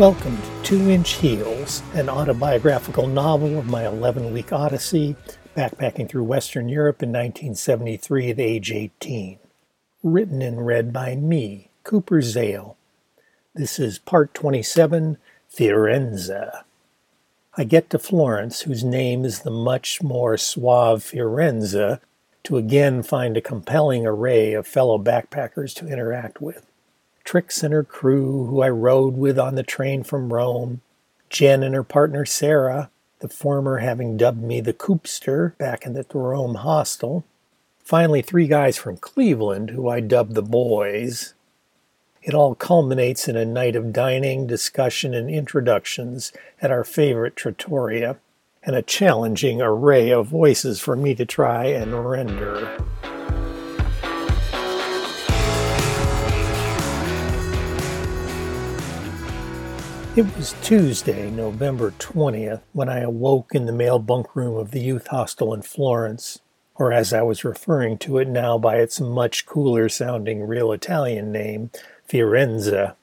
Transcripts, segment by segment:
Welcome to Two Inch Heels, an autobiographical novel of my 11 week odyssey backpacking through Western Europe in 1973 at age 18. Written and read by me, Cooper Zale. This is part 27 Firenze. I get to Florence, whose name is the much more suave Firenze, to again find a compelling array of fellow backpackers to interact with. Trix and her crew, who I rode with on the train from Rome, Jen and her partner Sarah, the former having dubbed me the Coopster back in the Rome hostel. Finally, three guys from Cleveland, who I dubbed the Boys. It all culminates in a night of dining, discussion, and introductions at our favorite trattoria, and a challenging array of voices for me to try and render. It was Tuesday, November 20th, when I awoke in the male bunk room of the youth hostel in Florence, or as I was referring to it now by its much cooler sounding real Italian name, Firenze.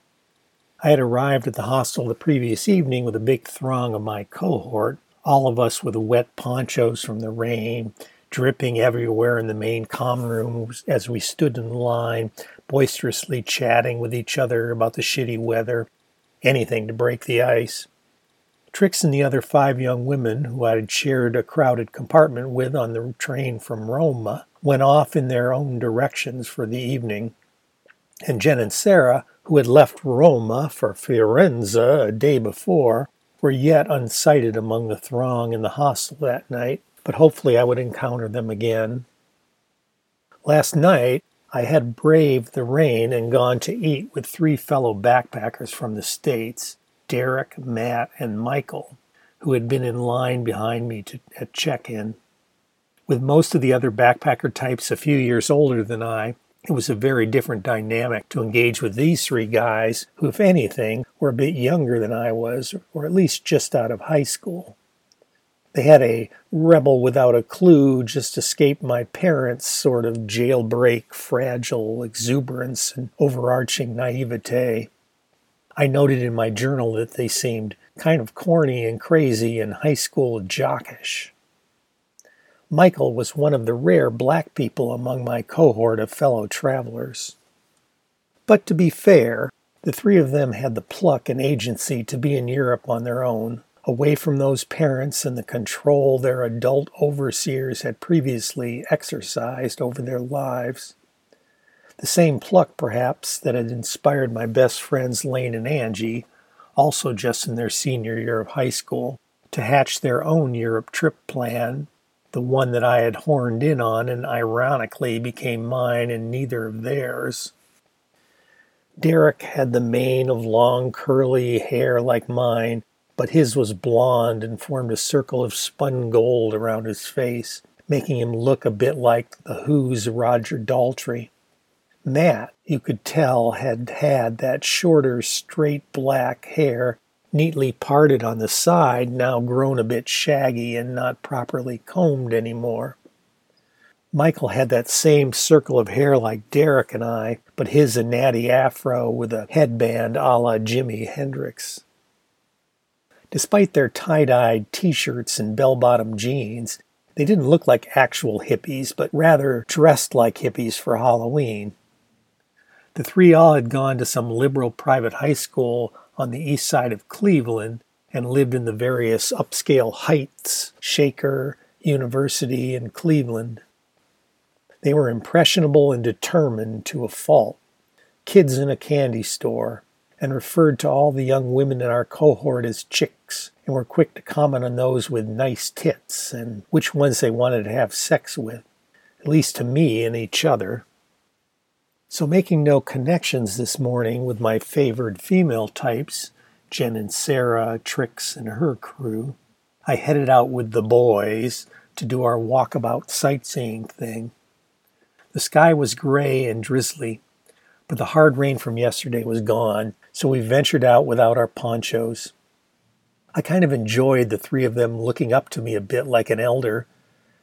I had arrived at the hostel the previous evening with a big throng of my cohort, all of us with wet ponchos from the rain, dripping everywhere in the main common room as we stood in line, boisterously chatting with each other about the shitty weather anything to break the ice. Trix and the other five young women who I had shared a crowded compartment with on the train from Roma went off in their own directions for the evening, and Jen and Sarah, who had left Roma for Firenze a day before, were yet unsighted among the throng in the hostel that night, but hopefully I would encounter them again. Last night, I had braved the rain and gone to eat with three fellow backpackers from the States, Derek, Matt, and Michael, who had been in line behind me to, at check in. With most of the other backpacker types a few years older than I, it was a very different dynamic to engage with these three guys who, if anything, were a bit younger than I was, or at least just out of high school. They had a rebel without a clue, just escaped my parents' sort of jailbreak, fragile exuberance and overarching naivete. I noted in my journal that they seemed kind of corny and crazy and high school jockish. Michael was one of the rare black people among my cohort of fellow travelers. But to be fair, the three of them had the pluck and agency to be in Europe on their own away from those parents and the control their adult overseers had previously exercised over their lives. The same pluck, perhaps, that had inspired my best friends Lane and Angie, also just in their senior year of high school, to hatch their own Europe trip plan, the one that I had horned in on and ironically became mine and neither of theirs. Derek had the mane of long curly hair like mine but his was blond and formed a circle of spun gold around his face, making him look a bit like the Who's Roger Daltrey. Matt, you could tell, had had that shorter, straight black hair neatly parted on the side, now grown a bit shaggy and not properly combed anymore. Michael had that same circle of hair like Derek and I, but his a natty afro with a headband a la Jimi Hendrix. Despite their tie dyed t shirts and bell bottom jeans, they didn't look like actual hippies, but rather dressed like hippies for Halloween. The three all had gone to some liberal private high school on the east side of Cleveland and lived in the various upscale heights, Shaker, University, and Cleveland. They were impressionable and determined to a fault. Kids in a candy store, and referred to all the young women in our cohort as chicks, and were quick to comment on those with nice tits and which ones they wanted to have sex with, at least to me and each other. So, making no connections this morning with my favored female types, Jen and Sarah, Trix and her crew, I headed out with the boys to do our walkabout sightseeing thing. The sky was gray and drizzly, but the hard rain from yesterday was gone, so we ventured out without our ponchos. I kind of enjoyed the three of them looking up to me a bit like an elder,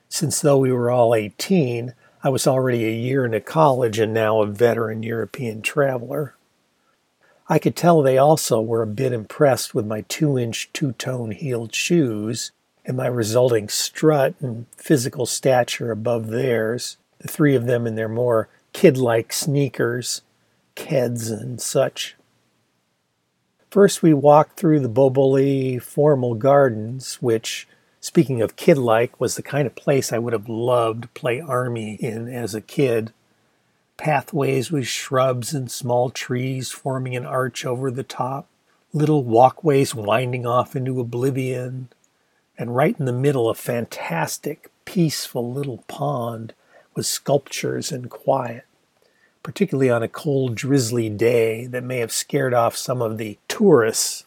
since though we were all 18, I was already a year into college and now a veteran European traveler. I could tell they also were a bit impressed with my two inch, two tone heeled shoes and my resulting strut and physical stature above theirs, the three of them in their more kid like sneakers, keds, and such. First, we walked through the Boboli formal gardens, which, speaking of kid like, was the kind of place I would have loved to play army in as a kid. Pathways with shrubs and small trees forming an arch over the top, little walkways winding off into oblivion, and right in the middle a fantastic, peaceful little pond with sculptures and quiet, particularly on a cold, drizzly day that may have scared off some of the tourists,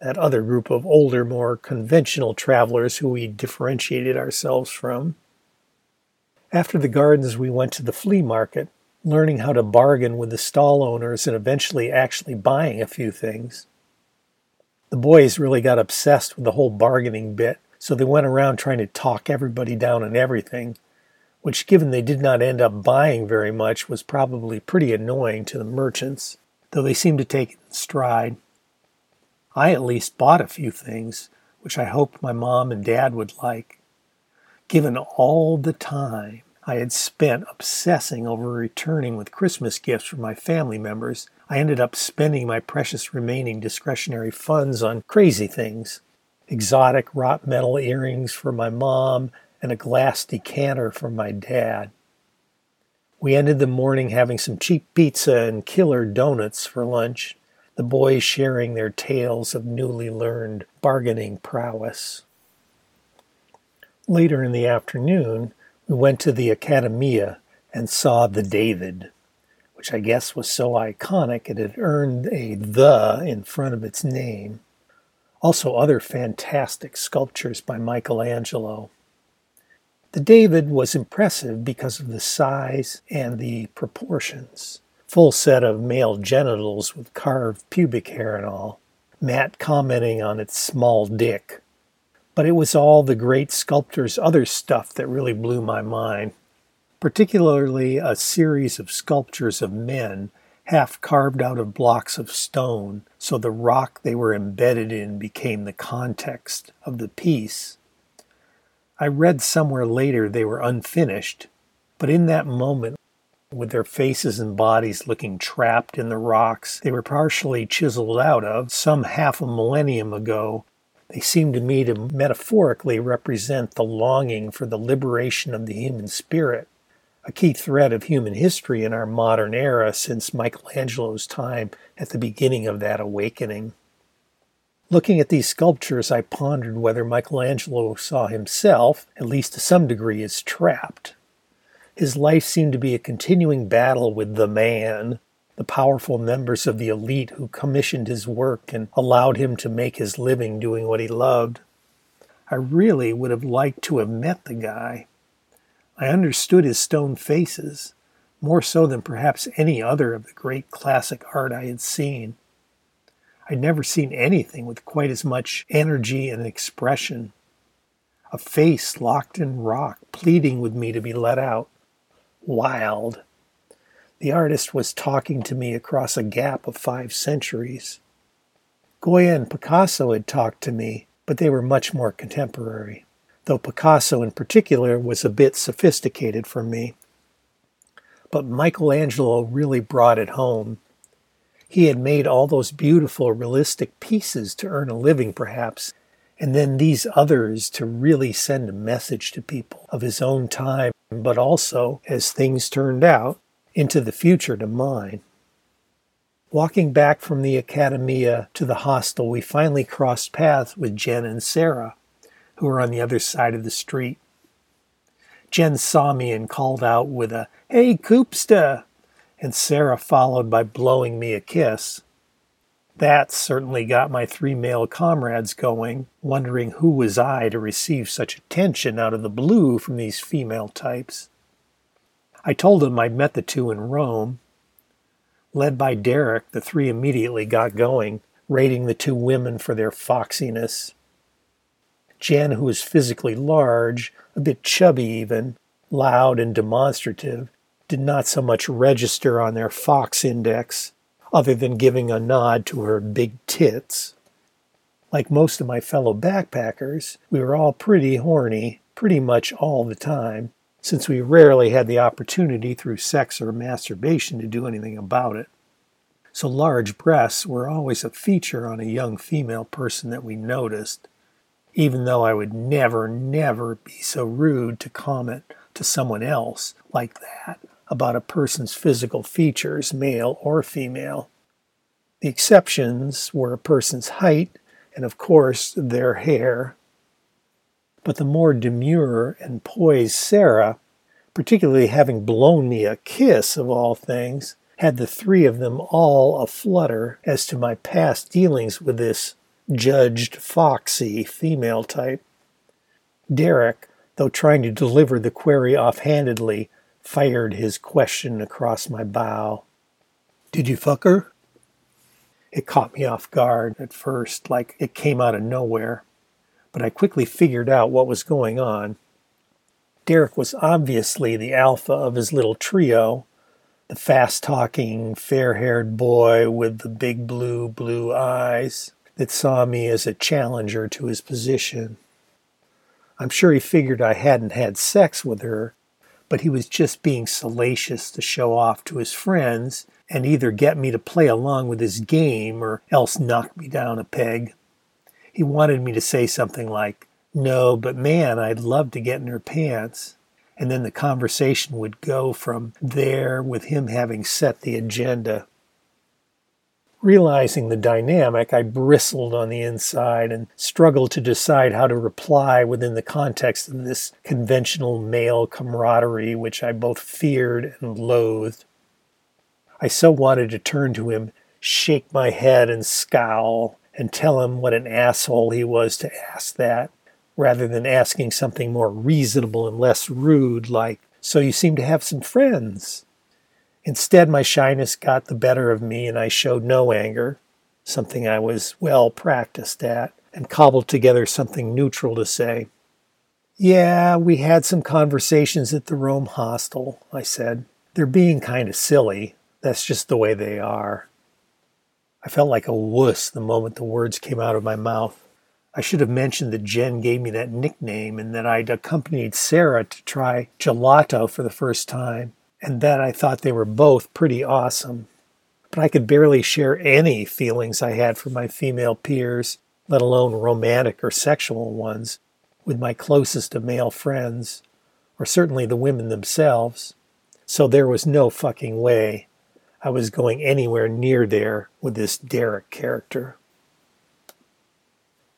that other group of older, more conventional travelers who we differentiated ourselves from. After the gardens, we went to the flea market, learning how to bargain with the stall owners and eventually actually buying a few things. The boys really got obsessed with the whole bargaining bit so they went around trying to talk everybody down on everything, which, given they did not end up buying very much, was probably pretty annoying to the merchants, though they seemed to take it in stride. I at least bought a few things, which I hoped my mom and dad would like. Given all the time I had spent obsessing over returning with Christmas gifts for my family members, I ended up spending my precious remaining discretionary funds on crazy things exotic wrought metal earrings for my mom, and a glass decanter from my dad. We ended the morning having some cheap pizza and killer donuts for lunch, the boys sharing their tales of newly learned bargaining prowess. Later in the afternoon, we went to the Accademia and saw the David, which I guess was so iconic it had earned a the in front of its name. Also, other fantastic sculptures by Michelangelo. The David was impressive because of the size and the proportions. Full set of male genitals with carved pubic hair and all. Matt commenting on its small dick. But it was all the great sculptor's other stuff that really blew my mind, particularly a series of sculptures of men half carved out of blocks of stone, so the rock they were embedded in became the context of the piece. I read somewhere later they were unfinished, but in that moment, with their faces and bodies looking trapped in the rocks they were partially chiseled out of some half a millennium ago, they seemed to me to metaphorically represent the longing for the liberation of the human spirit a key thread of human history in our modern era since Michelangelo's time at the beginning of that awakening. Looking at these sculptures, I pondered whether Michelangelo saw himself, at least to some degree, as trapped. His life seemed to be a continuing battle with the man, the powerful members of the elite who commissioned his work and allowed him to make his living doing what he loved. I really would have liked to have met the guy. I understood his stone faces, more so than perhaps any other of the great classic art I had seen. I'd never seen anything with quite as much energy and expression. A face locked in rock, pleading with me to be let out. Wild. The artist was talking to me across a gap of five centuries. Goya and Picasso had talked to me, but they were much more contemporary though Picasso in particular was a bit sophisticated for me. But Michelangelo really brought it home. He had made all those beautiful, realistic pieces to earn a living, perhaps, and then these others to really send a message to people of his own time, but also, as things turned out, into the future to mine. Walking back from the Accademia to the hostel, we finally crossed paths with Jen and Sarah who were on the other side of the street. Jen saw me and called out with a, Hey, Coopster! And Sarah followed by blowing me a kiss. That certainly got my three male comrades going, wondering who was I to receive such attention out of the blue from these female types. I told them I'd met the two in Rome. Led by Derek, the three immediately got going, rating the two women for their foxiness. Jen, who was physically large, a bit chubby even, loud and demonstrative, did not so much register on their Fox index. other than giving a nod to her big tits. Like most of my fellow backpackers, we were all pretty horny pretty much all the time, since we rarely had the opportunity through sex or masturbation to do anything about it. So large breasts were always a feature on a young female person that we noticed, even though I would never, never be so rude to comment to someone else like that about a person's physical features, male or female. The exceptions were a person's height and, of course, their hair. But the more demure and poised Sarah, particularly having blown me a kiss of all things, had the three of them all aflutter as to my past dealings with this judged foxy female type. Derek, though trying to deliver the query offhandedly, fired his question across my bow. Did you fuck her? It caught me off guard at first, like it came out of nowhere, but I quickly figured out what was going on. Derek was obviously the alpha of his little trio, the fast talking, fair haired boy with the big blue, blue eyes that saw me as a challenger to his position. I'm sure he figured I hadn't had sex with her, but he was just being salacious to show off to his friends and either get me to play along with his game or else knock me down a peg. He wanted me to say something like, No, but man, I'd love to get in her pants. And then the conversation would go from there with him having set the agenda. Realizing the dynamic, I bristled on the inside and struggled to decide how to reply within the context of this conventional male camaraderie which I both feared and loathed. I so wanted to turn to him, shake my head and scowl, and tell him what an asshole he was to ask that, rather than asking something more reasonable and less rude, like, So you seem to have some friends. Instead, my shyness got the better of me, and I showed no anger, something I was well practiced at, and cobbled together something neutral to say. Yeah, we had some conversations at the Rome hostel, I said. They're being kind of silly. That's just the way they are. I felt like a wuss the moment the words came out of my mouth. I should have mentioned that Jen gave me that nickname and that I'd accompanied Sarah to try gelato for the first time and that I thought they were both pretty awesome. But I could barely share any feelings I had for my female peers, let alone romantic or sexual ones, with my closest of male friends, or certainly the women themselves. So there was no fucking way I was going anywhere near there with this Derek character.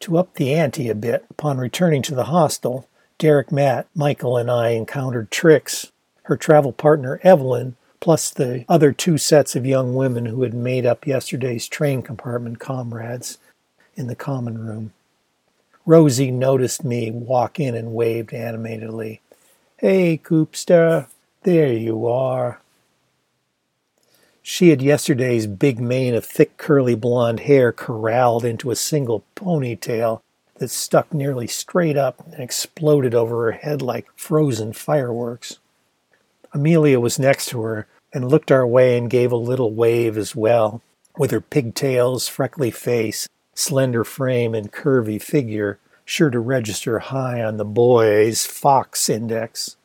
To up the ante a bit, upon returning to the hostel, Derek, Matt, Michael, and I encountered Trix, her travel partner Evelyn, plus the other two sets of young women who had made up yesterday's train compartment comrades in the common room. Rosie noticed me walk in and waved animatedly. Hey, Coopster, there you are. She had yesterday's big mane of thick curly blonde hair corralled into a single ponytail that stuck nearly straight up and exploded over her head like frozen fireworks. Amelia was next to her and looked our way and gave a little wave as well, with her pigtails, freckly face, slender frame, and curvy figure sure to register high on the boys' Fox index.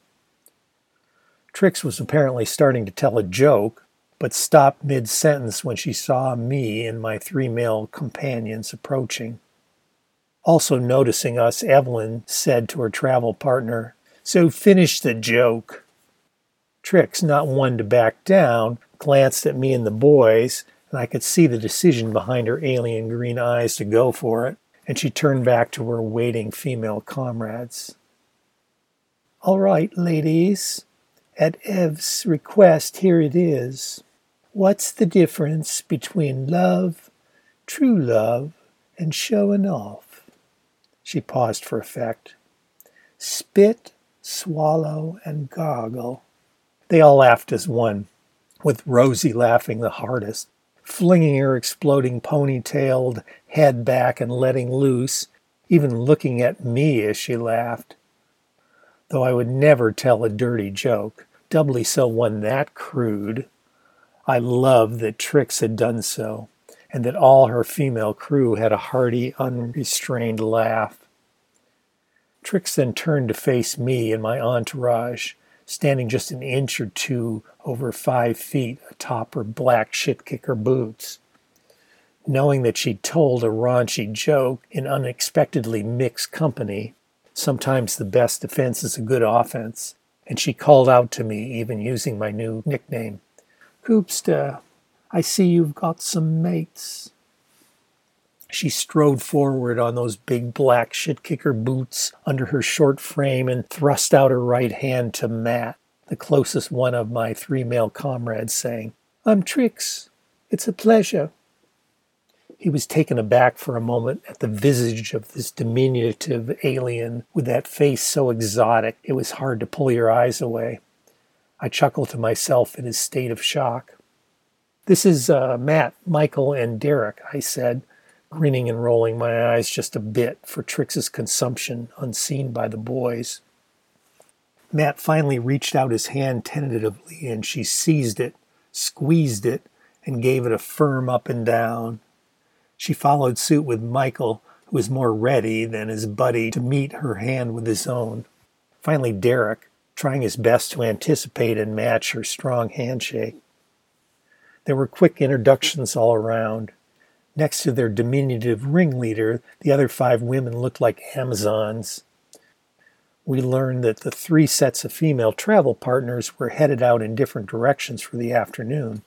Trix was apparently starting to tell a joke, but stopped mid sentence when she saw me and my three male companions approaching. Also noticing us, Evelyn said to her travel partner, So finish the joke. Trix, not one to back down, glanced at me and the boys, and I could see the decision behind her alien green eyes to go for it, and she turned back to her waiting female comrades. All right, ladies, at Ev's request, here it is. What's the difference between love, true love, and showing off? She paused for effect. Spit, swallow, and goggle they all laughed as one, with Rosie laughing the hardest, flinging her exploding ponytailed head back and letting loose, even looking at me as she laughed. Though I would never tell a dirty joke, doubly so one that crude, I loved that Trix had done so, and that all her female crew had a hearty, unrestrained laugh. Trix then turned to face me and my entourage, standing just an inch or two over five feet atop her black shit kicker boots. Knowing that she'd told a raunchy joke in unexpectedly mixed company, sometimes the best defense is a good offense, and she called out to me, even using my new nickname. Coopster, I see you've got some mates. She strode forward on those big black shit kicker boots under her short frame and thrust out her right hand to Matt, the closest one of my three male comrades, saying, I'm Trix. It's a pleasure. He was taken aback for a moment at the visage of this diminutive alien with that face so exotic it was hard to pull your eyes away. I chuckled to myself in his state of shock. This is uh, Matt, Michael, and Derek, I said, grinning and rolling my eyes just a bit for Trix's consumption unseen by the boys. Matt finally reached out his hand tentatively, and she seized it, squeezed it, and gave it a firm up and down. She followed suit with Michael, who was more ready than his buddy to meet her hand with his own. Finally, Derek, trying his best to anticipate and match her strong handshake. There were quick introductions all around. Next to their diminutive ringleader, the other five women looked like Amazons. We learned that the three sets of female travel partners were headed out in different directions for the afternoon.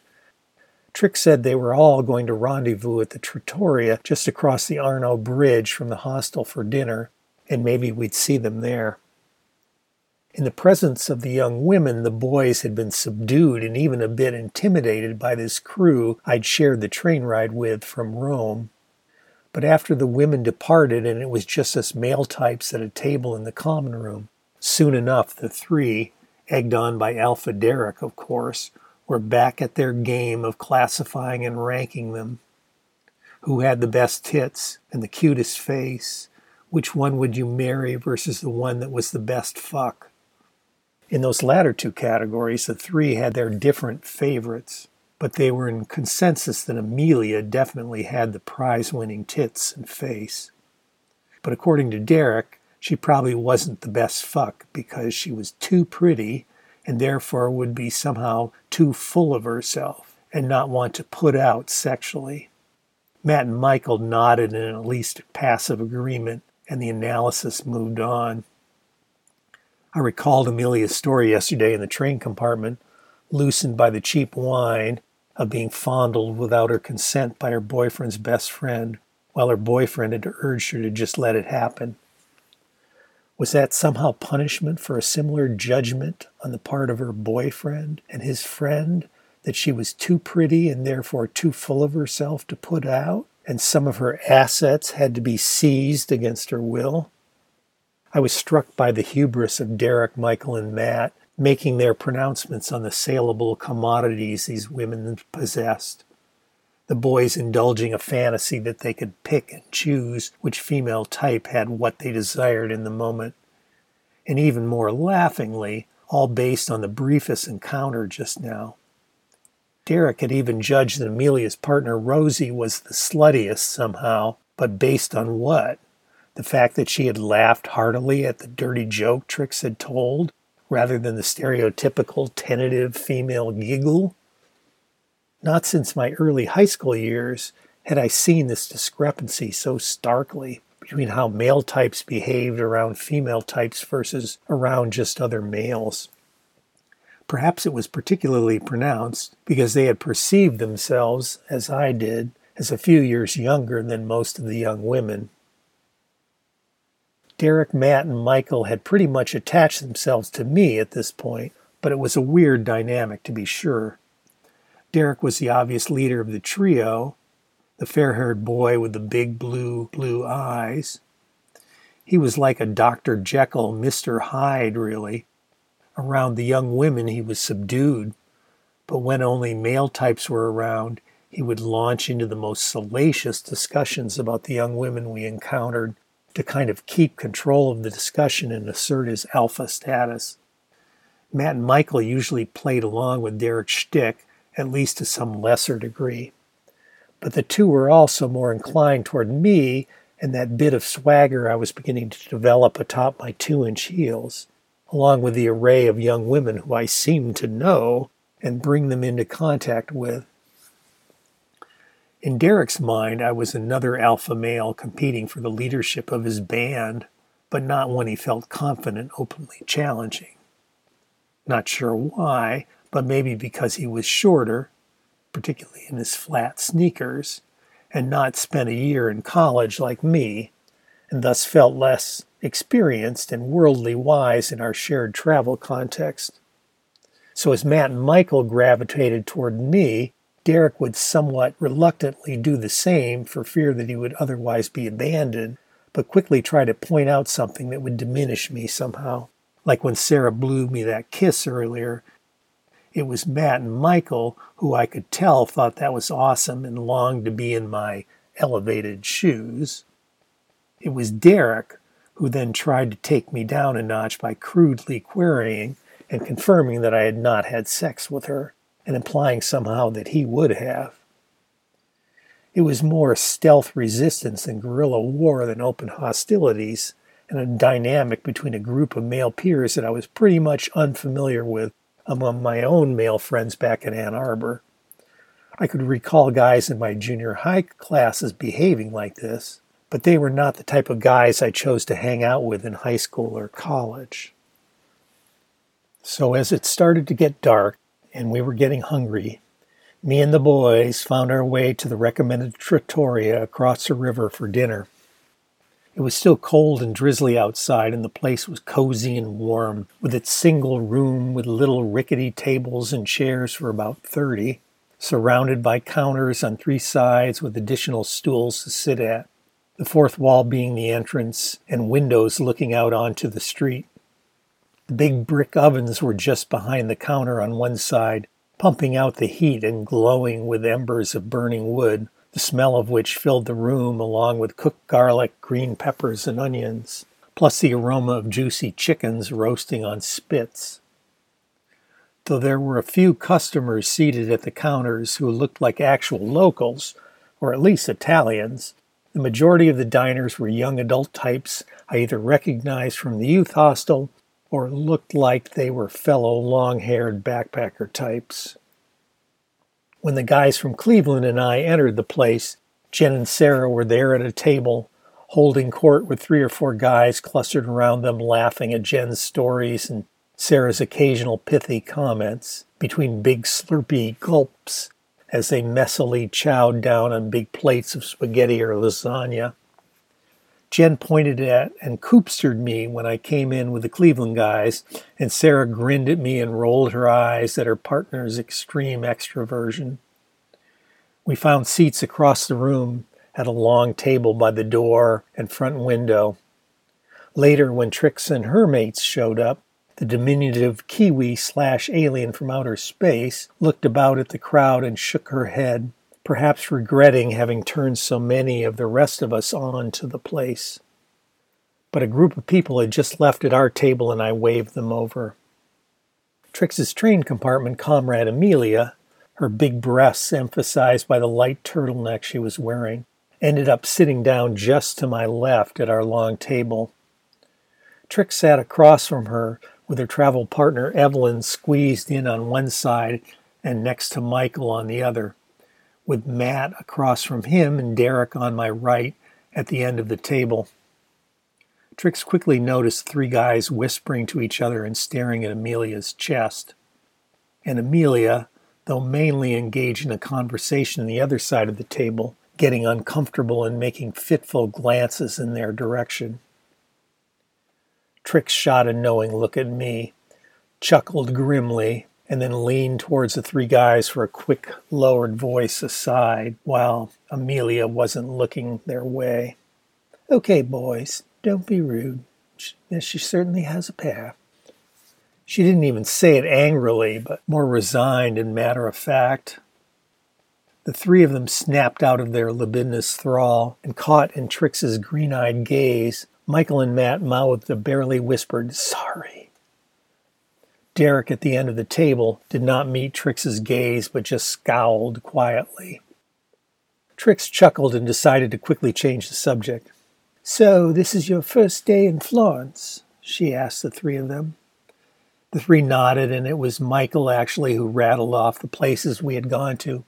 Trix said they were all going to rendezvous at the Trattoria just across the Arno Bridge from the hostel for dinner, and maybe we'd see them there. In the presence of the young women, the boys had been subdued and even a bit intimidated by this crew I'd shared the train ride with from Rome. But after the women departed and it was just us male types at a table in the common room, soon enough the three, egged on by Alpha Derek, of course, were back at their game of classifying and ranking them. Who had the best tits and the cutest face? Which one would you marry versus the one that was the best fuck? In those latter two categories, the three had their different favorites, but they were in consensus that Amelia definitely had the prize winning tits and face. But according to Derek, she probably wasn't the best fuck because she was too pretty and therefore would be somehow too full of herself and not want to put out sexually. Matt and Michael nodded in at least passive agreement, and the analysis moved on. I recalled Amelia's story yesterday in the train compartment, loosened by the cheap wine of being fondled without her consent by her boyfriend's best friend, while her boyfriend had urged her to just let it happen. Was that somehow punishment for a similar judgment on the part of her boyfriend and his friend that she was too pretty and therefore too full of herself to put out, and some of her assets had to be seized against her will? I was struck by the hubris of Derek, Michael, and Matt making their pronouncements on the saleable commodities these women possessed. The boys indulging a fantasy that they could pick and choose which female type had what they desired in the moment. And even more laughingly, all based on the briefest encounter just now. Derek had even judged that Amelia's partner Rosie was the sluttiest somehow, but based on what? The fact that she had laughed heartily at the dirty joke Trix had told, rather than the stereotypical tentative female giggle? Not since my early high school years had I seen this discrepancy so starkly between how male types behaved around female types versus around just other males. Perhaps it was particularly pronounced because they had perceived themselves, as I did, as a few years younger than most of the young women Derek, Matt, and Michael had pretty much attached themselves to me at this point, but it was a weird dynamic to be sure. Derek was the obvious leader of the trio, the fair haired boy with the big blue, blue eyes. He was like a Dr. Jekyll, Mr. Hyde, really. Around the young women, he was subdued, but when only male types were around, he would launch into the most salacious discussions about the young women we encountered to kind of keep control of the discussion and assert his alpha status. Matt and Michael usually played along with Derek's shtick at least to some lesser degree. But the two were also more inclined toward me and that bit of swagger I was beginning to develop atop my two inch heels, along with the array of young women who I seemed to know and bring them into contact with. In Derek's mind, I was another alpha male competing for the leadership of his band, but not one he felt confident openly challenging. Not sure why, but maybe because he was shorter, particularly in his flat sneakers, and not spent a year in college like me, and thus felt less experienced and worldly wise in our shared travel context. So as Matt and Michael gravitated toward me, Derek would somewhat reluctantly do the same for fear that he would otherwise be abandoned, but quickly try to point out something that would diminish me somehow. Like when Sarah blew me that kiss earlier, it was Matt and Michael who I could tell thought that was awesome and longed to be in my elevated shoes. It was Derek who then tried to take me down a notch by crudely querying and confirming that I had not had sex with her and implying somehow that he would have. It was more stealth resistance and guerrilla war than open hostilities, and a dynamic between a group of male peers that I was pretty much unfamiliar with among my own male friends back in Ann Arbor. I could recall guys in my junior high classes behaving like this, but they were not the type of guys I chose to hang out with in high school or college. So as it started to get dark, and we were getting hungry, me and the boys found our way to the recommended trattoria across the river for dinner. It was still cold and drizzly outside, and the place was cozy and warm, with its single room with little rickety tables and chairs for about 30, surrounded by counters on three sides with additional stools to sit at, the fourth wall being the entrance and windows looking out onto the street. The big brick ovens were just behind the counter on one side, pumping out the heat and glowing with embers of burning wood, the smell of which filled the room along with cooked garlic, green peppers, and onions, plus the aroma of juicy chickens roasting on spits. Though there were a few customers seated at the counters who looked like actual locals, or at least Italians, the majority of the diners were young adult types I either recognized from the youth hostel or looked like they were fellow long haired backpacker types. When the guys from Cleveland and I entered the place, Jen and Sarah were there at a table, holding court with three or four guys clustered around them, laughing at Jen's stories and Sarah's occasional pithy comments between big slurpy gulps as they messily chowed down on big plates of spaghetti or lasagna. Jen pointed at and coopstered me when I came in with the Cleveland guys, and Sarah grinned at me and rolled her eyes at her partner's extreme extroversion. We found seats across the room at a long table by the door and front window. Later, when Trix and her mates showed up, the diminutive Kiwi slash alien from outer space looked about at the crowd and shook her head perhaps regretting having turned so many of the rest of us on to the place. But a group of people had just left at our table and I waved them over. Trix's train compartment comrade Amelia, her big breasts emphasized by the light turtleneck she was wearing, ended up sitting down just to my left at our long table. Trix sat across from her with her travel partner Evelyn squeezed in on one side and next to Michael on the other with Matt across from him and Derek on my right at the end of the table. Trix quickly noticed three guys whispering to each other and staring at Amelia's chest. And Amelia, though mainly engaged in a conversation on the other side of the table, getting uncomfortable and making fitful glances in their direction. Trix shot a knowing look at me, chuckled grimly, and then leaned towards the three guys for a quick lowered voice aside while Amelia wasn't looking their way. Okay, boys, don't be rude. She certainly has a pair. She didn't even say it angrily, but more resigned and matter of fact. The three of them snapped out of their libidinous thrall and caught in Trix's green eyed gaze. Michael and Matt mouthed a barely whispered, Sorry. Derek at the end of the table did not meet Trix's gaze, but just scowled quietly. Trix chuckled and decided to quickly change the subject. So, this is your first day in Florence? she asked the three of them. The three nodded, and it was Michael actually who rattled off the places we had gone to.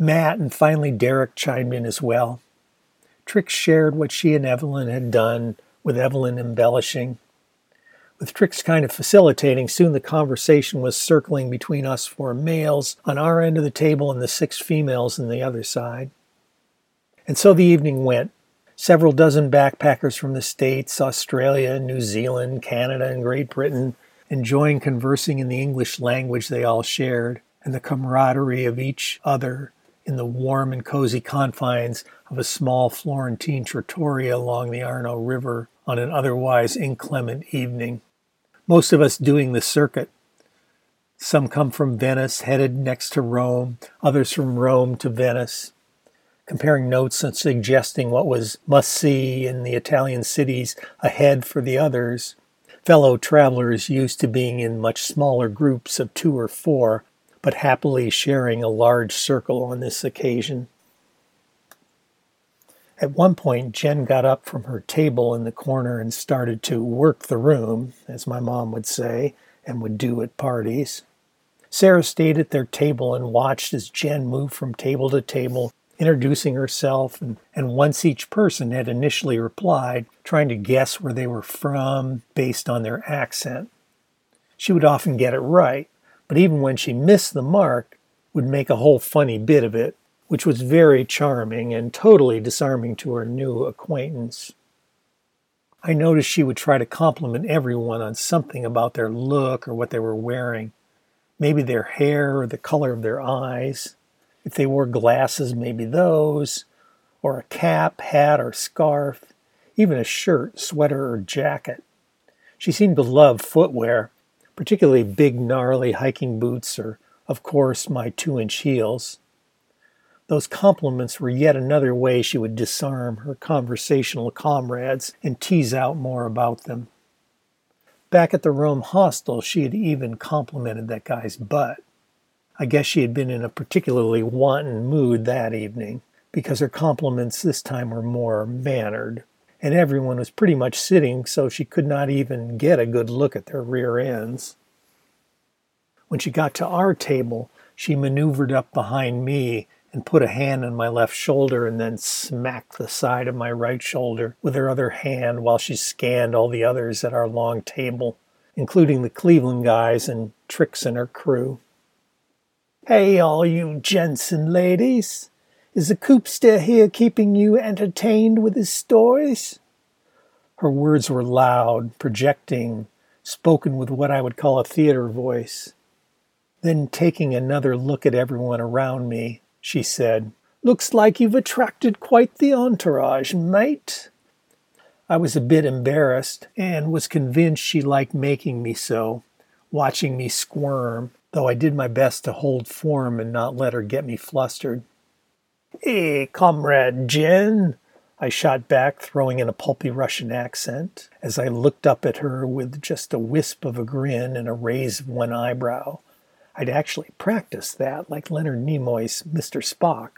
Matt and finally Derek chimed in as well. Trix shared what she and Evelyn had done, with Evelyn embellishing. With Trix kind of facilitating, soon the conversation was circling between us four males on our end of the table and the six females on the other side. And so the evening went. Several dozen backpackers from the States, Australia, New Zealand, Canada, and Great Britain enjoying conversing in the English language they all shared and the camaraderie of each other in the warm and cozy confines of a small Florentine trattoria along the Arno River on an otherwise inclement evening. Most of us doing the circuit. Some come from Venice, headed next to Rome, others from Rome to Venice, comparing notes and suggesting what was must see in the Italian cities ahead for the others. Fellow travelers used to being in much smaller groups of two or four but happily sharing a large circle on this occasion. At one point, Jen got up from her table in the corner and started to work the room, as my mom would say, and would do at parties. Sarah stayed at their table and watched as Jen moved from table to table, introducing herself, and, and once each person had initially replied, trying to guess where they were from based on their accent. She would often get it right, but even when she missed the mark, would make a whole funny bit of it, which was very charming and totally disarming to her new acquaintance. I noticed she would try to compliment everyone on something about their look or what they were wearing, maybe their hair or the color of their eyes. If they wore glasses, maybe those, or a cap, hat, or scarf, even a shirt, sweater, or jacket. She seemed to love footwear, particularly big, gnarly hiking boots, or, of course, my two inch heels. Those compliments were yet another way she would disarm her conversational comrades and tease out more about them. Back at the Rome hostel, she had even complimented that guy's butt. I guess she had been in a particularly wanton mood that evening, because her compliments this time were more mannered and everyone was pretty much sitting, so she could not even get a good look at their rear ends. When she got to our table, she maneuvered up behind me and put a hand on my left shoulder and then smacked the side of my right shoulder with her other hand while she scanned all the others at our long table, including the Cleveland guys and Trix and her crew. Hey, all you gents and ladies, is the Coopster here keeping you entertained with his stories? Her words were loud, projecting, spoken with what I would call a theater voice. Then, taking another look at everyone around me, she said, Looks like you've attracted quite the entourage, mate. I was a bit embarrassed and was convinced she liked making me so, watching me squirm, though I did my best to hold form and not let her get me flustered. Hey, comrade Jen, I shot back, throwing in a pulpy Russian accent, as I looked up at her with just a wisp of a grin and a raise of one eyebrow. I'd actually practiced that, like Leonard Nimoy's Mr. Spock.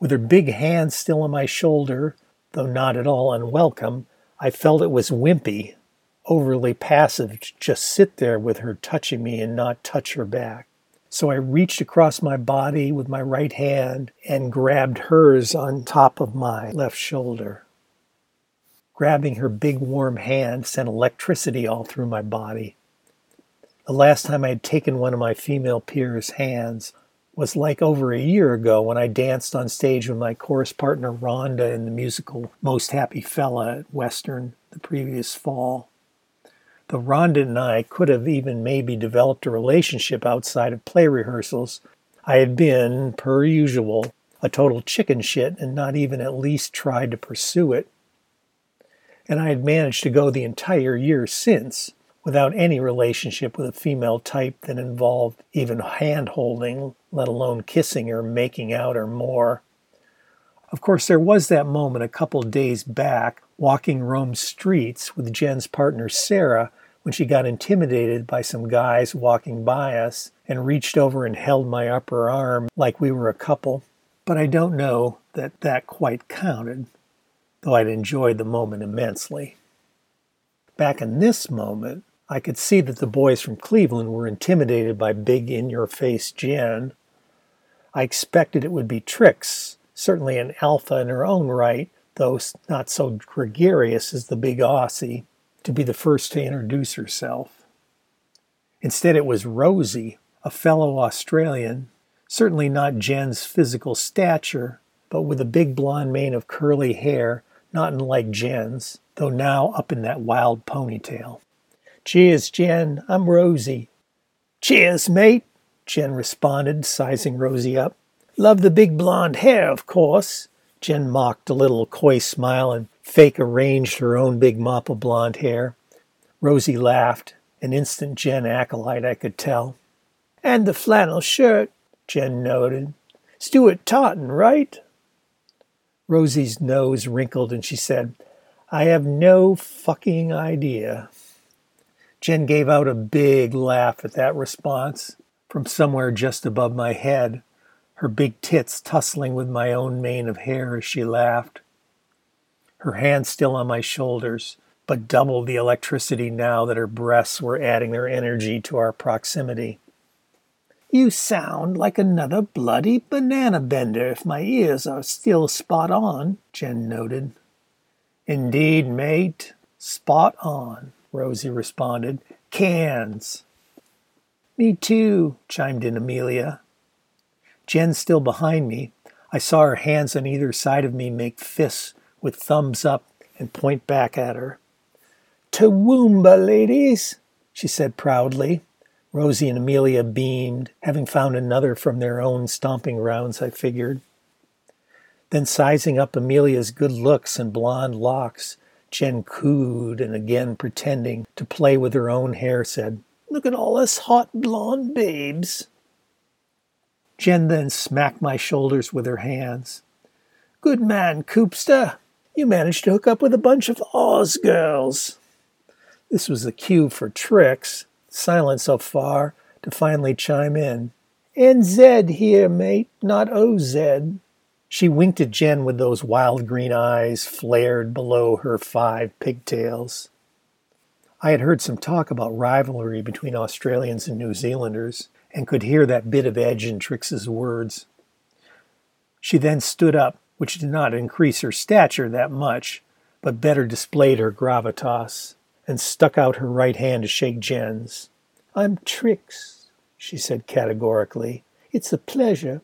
With her big hand still on my shoulder, though not at all unwelcome, I felt it was wimpy, overly passive to just sit there with her touching me and not touch her back. So I reached across my body with my right hand and grabbed hers on top of my left shoulder. Grabbing her big warm hand sent electricity all through my body. The last time I had taken one of my female peers' hands was like over a year ago when I danced on stage with my chorus partner Rhonda in the musical Most Happy Fella at Western the previous fall. Though Rhonda and I could have even maybe developed a relationship outside of play rehearsals, I had been, per usual, a total chicken shit and not even at least tried to pursue it. And I had managed to go the entire year since without any relationship with a female type that involved even hand holding, let alone kissing or making out or more. Of course, there was that moment a couple days back walking Rome's streets with Jen's partner Sarah when she got intimidated by some guys walking by us and reached over and held my upper arm like we were a couple. But I don't know that that quite counted, though I'd enjoyed the moment immensely. Back in this moment, I could see that the boys from Cleveland were intimidated by big in your face Jen. I expected it would be Trix, certainly an alpha in her own right, though not so gregarious as the big Aussie, to be the first to introduce herself. Instead, it was Rosie, a fellow Australian, certainly not Jen's physical stature, but with a big blonde mane of curly hair, not unlike Jen's, though now up in that wild ponytail. Cheers, Jen. I'm Rosie. Cheers, mate, Jen responded, sizing Rosie up. Love the big blonde hair, of course. Jen mocked a little coy smile and fake arranged her own big mop of blonde hair. Rosie laughed, an instant Jen acolyte, I could tell. And the flannel shirt, Jen noted. Stuart Totten, right? Rosie's nose wrinkled and she said, I have no fucking idea. Jen gave out a big laugh at that response from somewhere just above my head her big tits tussling with my own mane of hair as she laughed. Her hands still on my shoulders, but double the electricity now that her breasts were adding their energy to our proximity. You sound like another bloody banana bender if my ears are still spot on, Jen noted. Indeed, mate, spot on, Rosie responded. Cairns. Me too, chimed in Amelia. Jen still behind me. I saw her hands on either side of me make fists with thumbs up and point back at her. Toowoomba, ladies, she said proudly. Rosie and Amelia beamed, having found another from their own stomping grounds, I figured. Then, sizing up Amelia's good looks and blonde locks, Jen cooed and again pretending to play with her own hair said, Look at all us hot blonde babes. Jen then smacked my shoulders with her hands. Good man, Coopster. You managed to hook up with a bunch of Oz girls. This was the cue for Trix, silent so far, to finally chime in. NZ here, mate, not OZ. She winked at Jen with those wild green eyes flared below her five pigtails. I had heard some talk about rivalry between Australians and New Zealanders and could hear that bit of edge in Trix's words. She then stood up, which did not increase her stature that much, but better displayed her gravitas, and stuck out her right hand to shake Jen's. I'm Trix, she said categorically. It's a pleasure.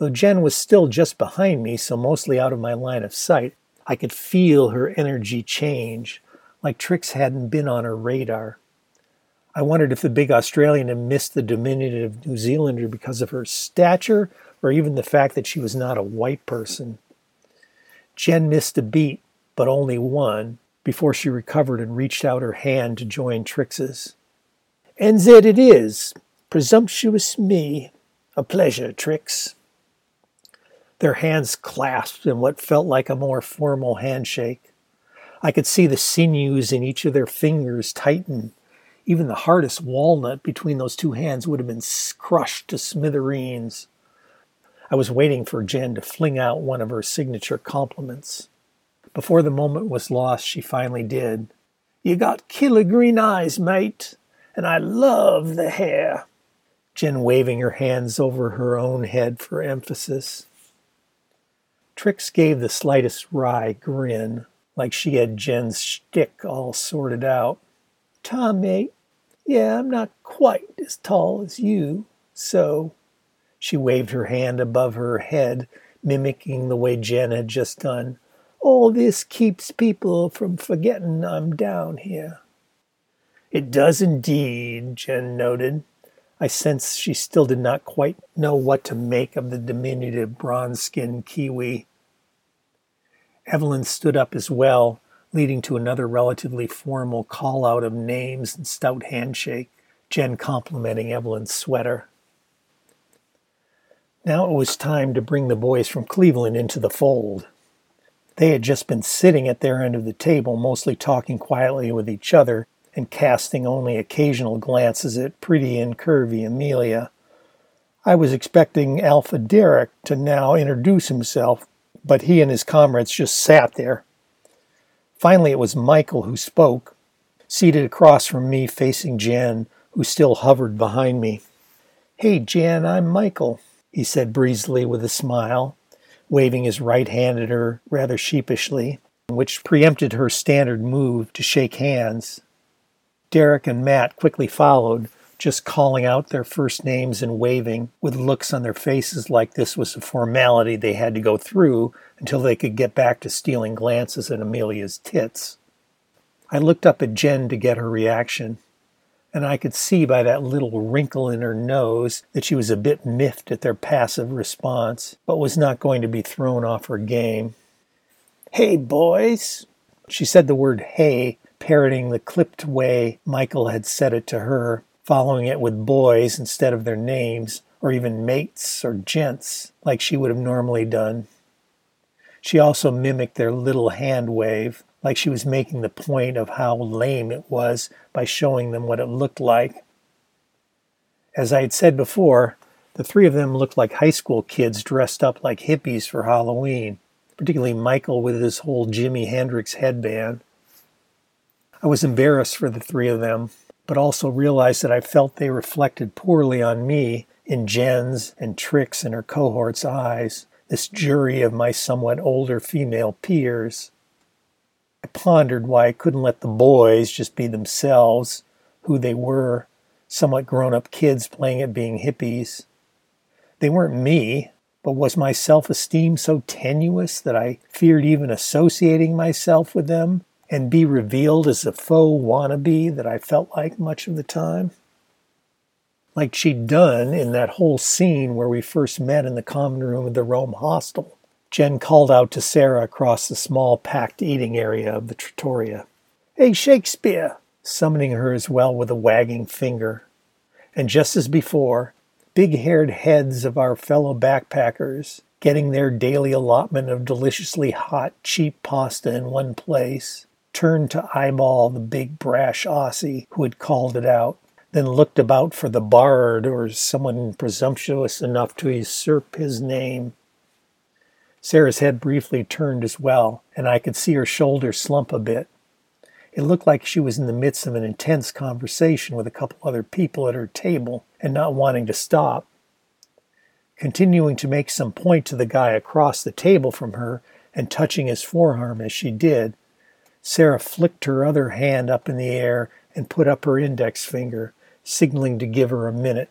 Though Jen was still just behind me, so mostly out of my line of sight, I could feel her energy change, like Trix hadn't been on her radar. I wondered if the big Australian had missed the diminutive New Zealander because of her stature or even the fact that she was not a white person. Jen missed a beat, but only one, before she recovered and reached out her hand to join Trix's. And NZ it is. Presumptuous me. A pleasure, Trix. Their hands clasped in what felt like a more formal handshake. I could see the sinews in each of their fingers tighten even the hardest walnut between those two hands would have been crushed to smithereens. I was waiting for Jen to fling out one of her signature compliments. Before the moment was lost, she finally did. You got killer green eyes, mate, and I love the hair. Jen waving her hands over her own head for emphasis. Trix gave the slightest wry grin, like she had Jen's shtick all sorted out. Tom, mate, yeah, I'm not quite as tall as you, so. She waved her hand above her head, mimicking the way Jen had just done. All this keeps people from forgetting I'm down here. It does indeed, Jen noted. I sensed she still did not quite know what to make of the diminutive bronze skinned Kiwi. Evelyn stood up as well, leading to another relatively formal call out of names and stout handshake, Jen complimenting Evelyn's sweater. Now it was time to bring the boys from Cleveland into the fold. They had just been sitting at their end of the table, mostly talking quietly with each other and casting only occasional glances at pretty and curvy Amelia. I was expecting Alpha Derek to now introduce himself, but he and his comrades just sat there. Finally, it was Michael who spoke, seated across from me facing Jan, who still hovered behind me. Hey, Jan, I'm Michael, he said breezily with a smile, waving his right hand at her rather sheepishly, which preempted her standard move to shake hands. Derek and Matt quickly followed, just calling out their first names and waving, with looks on their faces like this was a formality they had to go through until they could get back to stealing glances at Amelia's tits. I looked up at Jen to get her reaction, and I could see by that little wrinkle in her nose that she was a bit miffed at their passive response, but was not going to be thrown off her game. Hey, boys! She said the word hey parroting the clipped way Michael had said it to her, following it with boys instead of their names, or even mates or gents, like she would have normally done. She also mimicked their little hand wave, like she was making the point of how lame it was by showing them what it looked like. As I had said before, the three of them looked like high school kids dressed up like hippies for Halloween, particularly Michael with his whole Jimi Hendrix headband. I was embarrassed for the three of them, but also realized that I felt they reflected poorly on me in Jen's and Trix and her cohort's eyes, this jury of my somewhat older female peers. I pondered why I couldn't let the boys just be themselves, who they were, somewhat grown up kids playing at being hippies. They weren't me, but was my self esteem so tenuous that I feared even associating myself with them and be revealed as a faux wannabe that I felt like much of the time. Like she'd done in that whole scene where we first met in the common room of the Rome hostel. Jen called out to Sarah across the small packed eating area of the trattoria. Hey, Shakespeare! summoning her as well with a wagging finger. And just as before, big haired heads of our fellow backpackers, getting their daily allotment of deliciously hot, cheap pasta in one place, turned to eyeball the big brash Aussie who had called it out, then looked about for the bard or someone presumptuous enough to usurp his name. Sarah's head briefly turned as well, and I could see her shoulders slump a bit. It looked like she was in the midst of an intense conversation with a couple other people at her table and not wanting to stop. Continuing to make some point to the guy across the table from her and touching his forearm as she did, Sarah flicked her other hand up in the air and put up her index finger, signaling to give her a minute.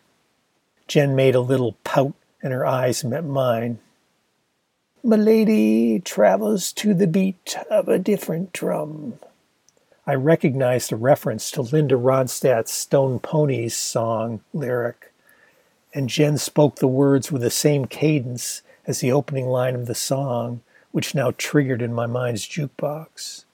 Jen made a little pout and her eyes met mine. Milady travels to the beat of a different drum. I recognized a reference to Linda Ronstadt's Stone Poneys song lyric, and Jen spoke the words with the same cadence as the opening line of the song, which now triggered in my mind's jukebox.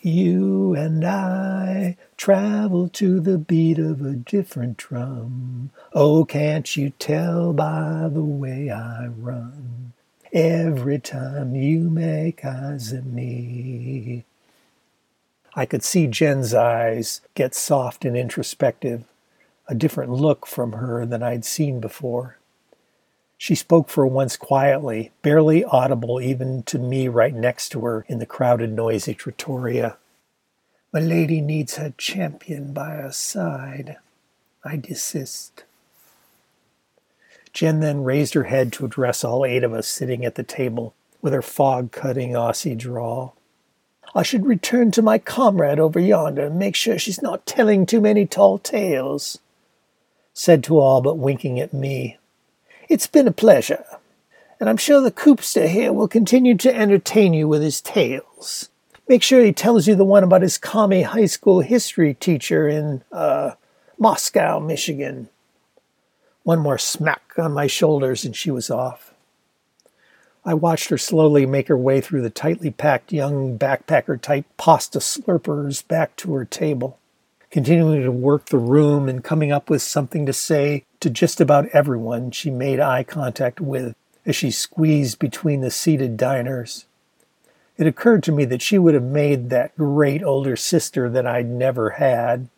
You and I travel to the beat of a different drum. Oh, can't you tell by the way I run? Every time you make eyes at me. I could see Jen's eyes get soft and introspective, a different look from her than I'd seen before. She spoke for once quietly, barely audible even to me right next to her in the crowded, noisy trattoria. My lady needs her champion by her side. I desist. Jen then raised her head to address all eight of us sitting at the table with her fog cutting Aussie drawl. I should return to my comrade over yonder and make sure she's not telling too many tall tales, said to all but winking at me. It's been a pleasure, and I'm sure the Coopster here will continue to entertain you with his tales. Make sure he tells you the one about his commie high school history teacher in, uh, Moscow, Michigan. One more smack on my shoulders and she was off. I watched her slowly make her way through the tightly packed young backpacker type pasta slurpers back to her table continuing to work the room and coming up with something to say to just about everyone she made eye contact with as she squeezed between the seated diners. it occurred to me that she would have made that great older sister that I'd never had,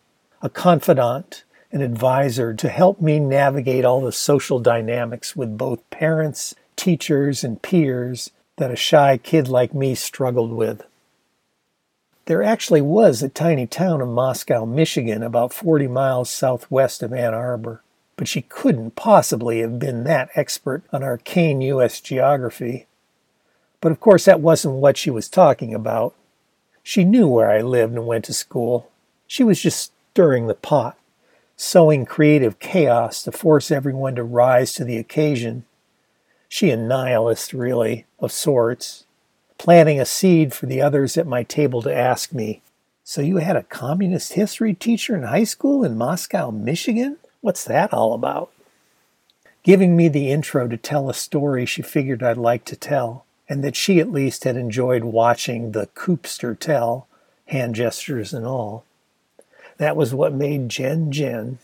a confidant, an advisor to help me navigate all the social dynamics with both parents, teachers, and peers that a shy kid like me struggled with. There actually was a tiny town of Moscow, Michigan, about 40 miles southwest of Ann Arbor, but she couldn't possibly have been that expert on arcane U.S. geography. But of course, that wasn't what she was talking about. She knew where I lived and went to school. She was just stirring the pot, sowing creative chaos to force everyone to rise to the occasion. She a nihilist, really, of sorts, planting a seed for the others at my table to ask me, So you had a communist history teacher in high school in Moscow, Michigan? What's that all about? Giving me the intro to tell a story she figured I'd like to tell and that she at least had enjoyed watching the Coopster tell, hand gestures and all. That was what made Jen Jen.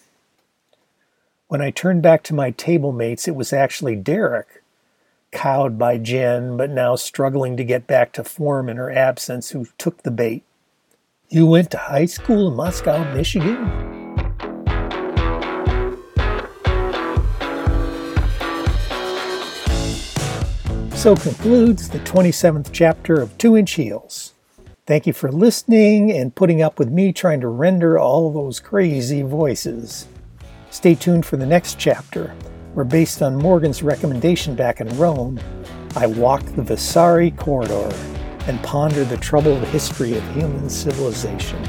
When I turned back to my table mates, it was actually Derek, cowed by Jen, but now struggling to get back to form in her absence, who took the bait. You went to high school in Moscow, Michigan? So concludes the 27th chapter of Two Inch Heels. Thank you for listening and putting up with me trying to render all those crazy voices. Stay tuned for the next chapter, where, based on Morgan's recommendation back in Rome, I walk the Vasari corridor and ponder the troubled history of human civilization.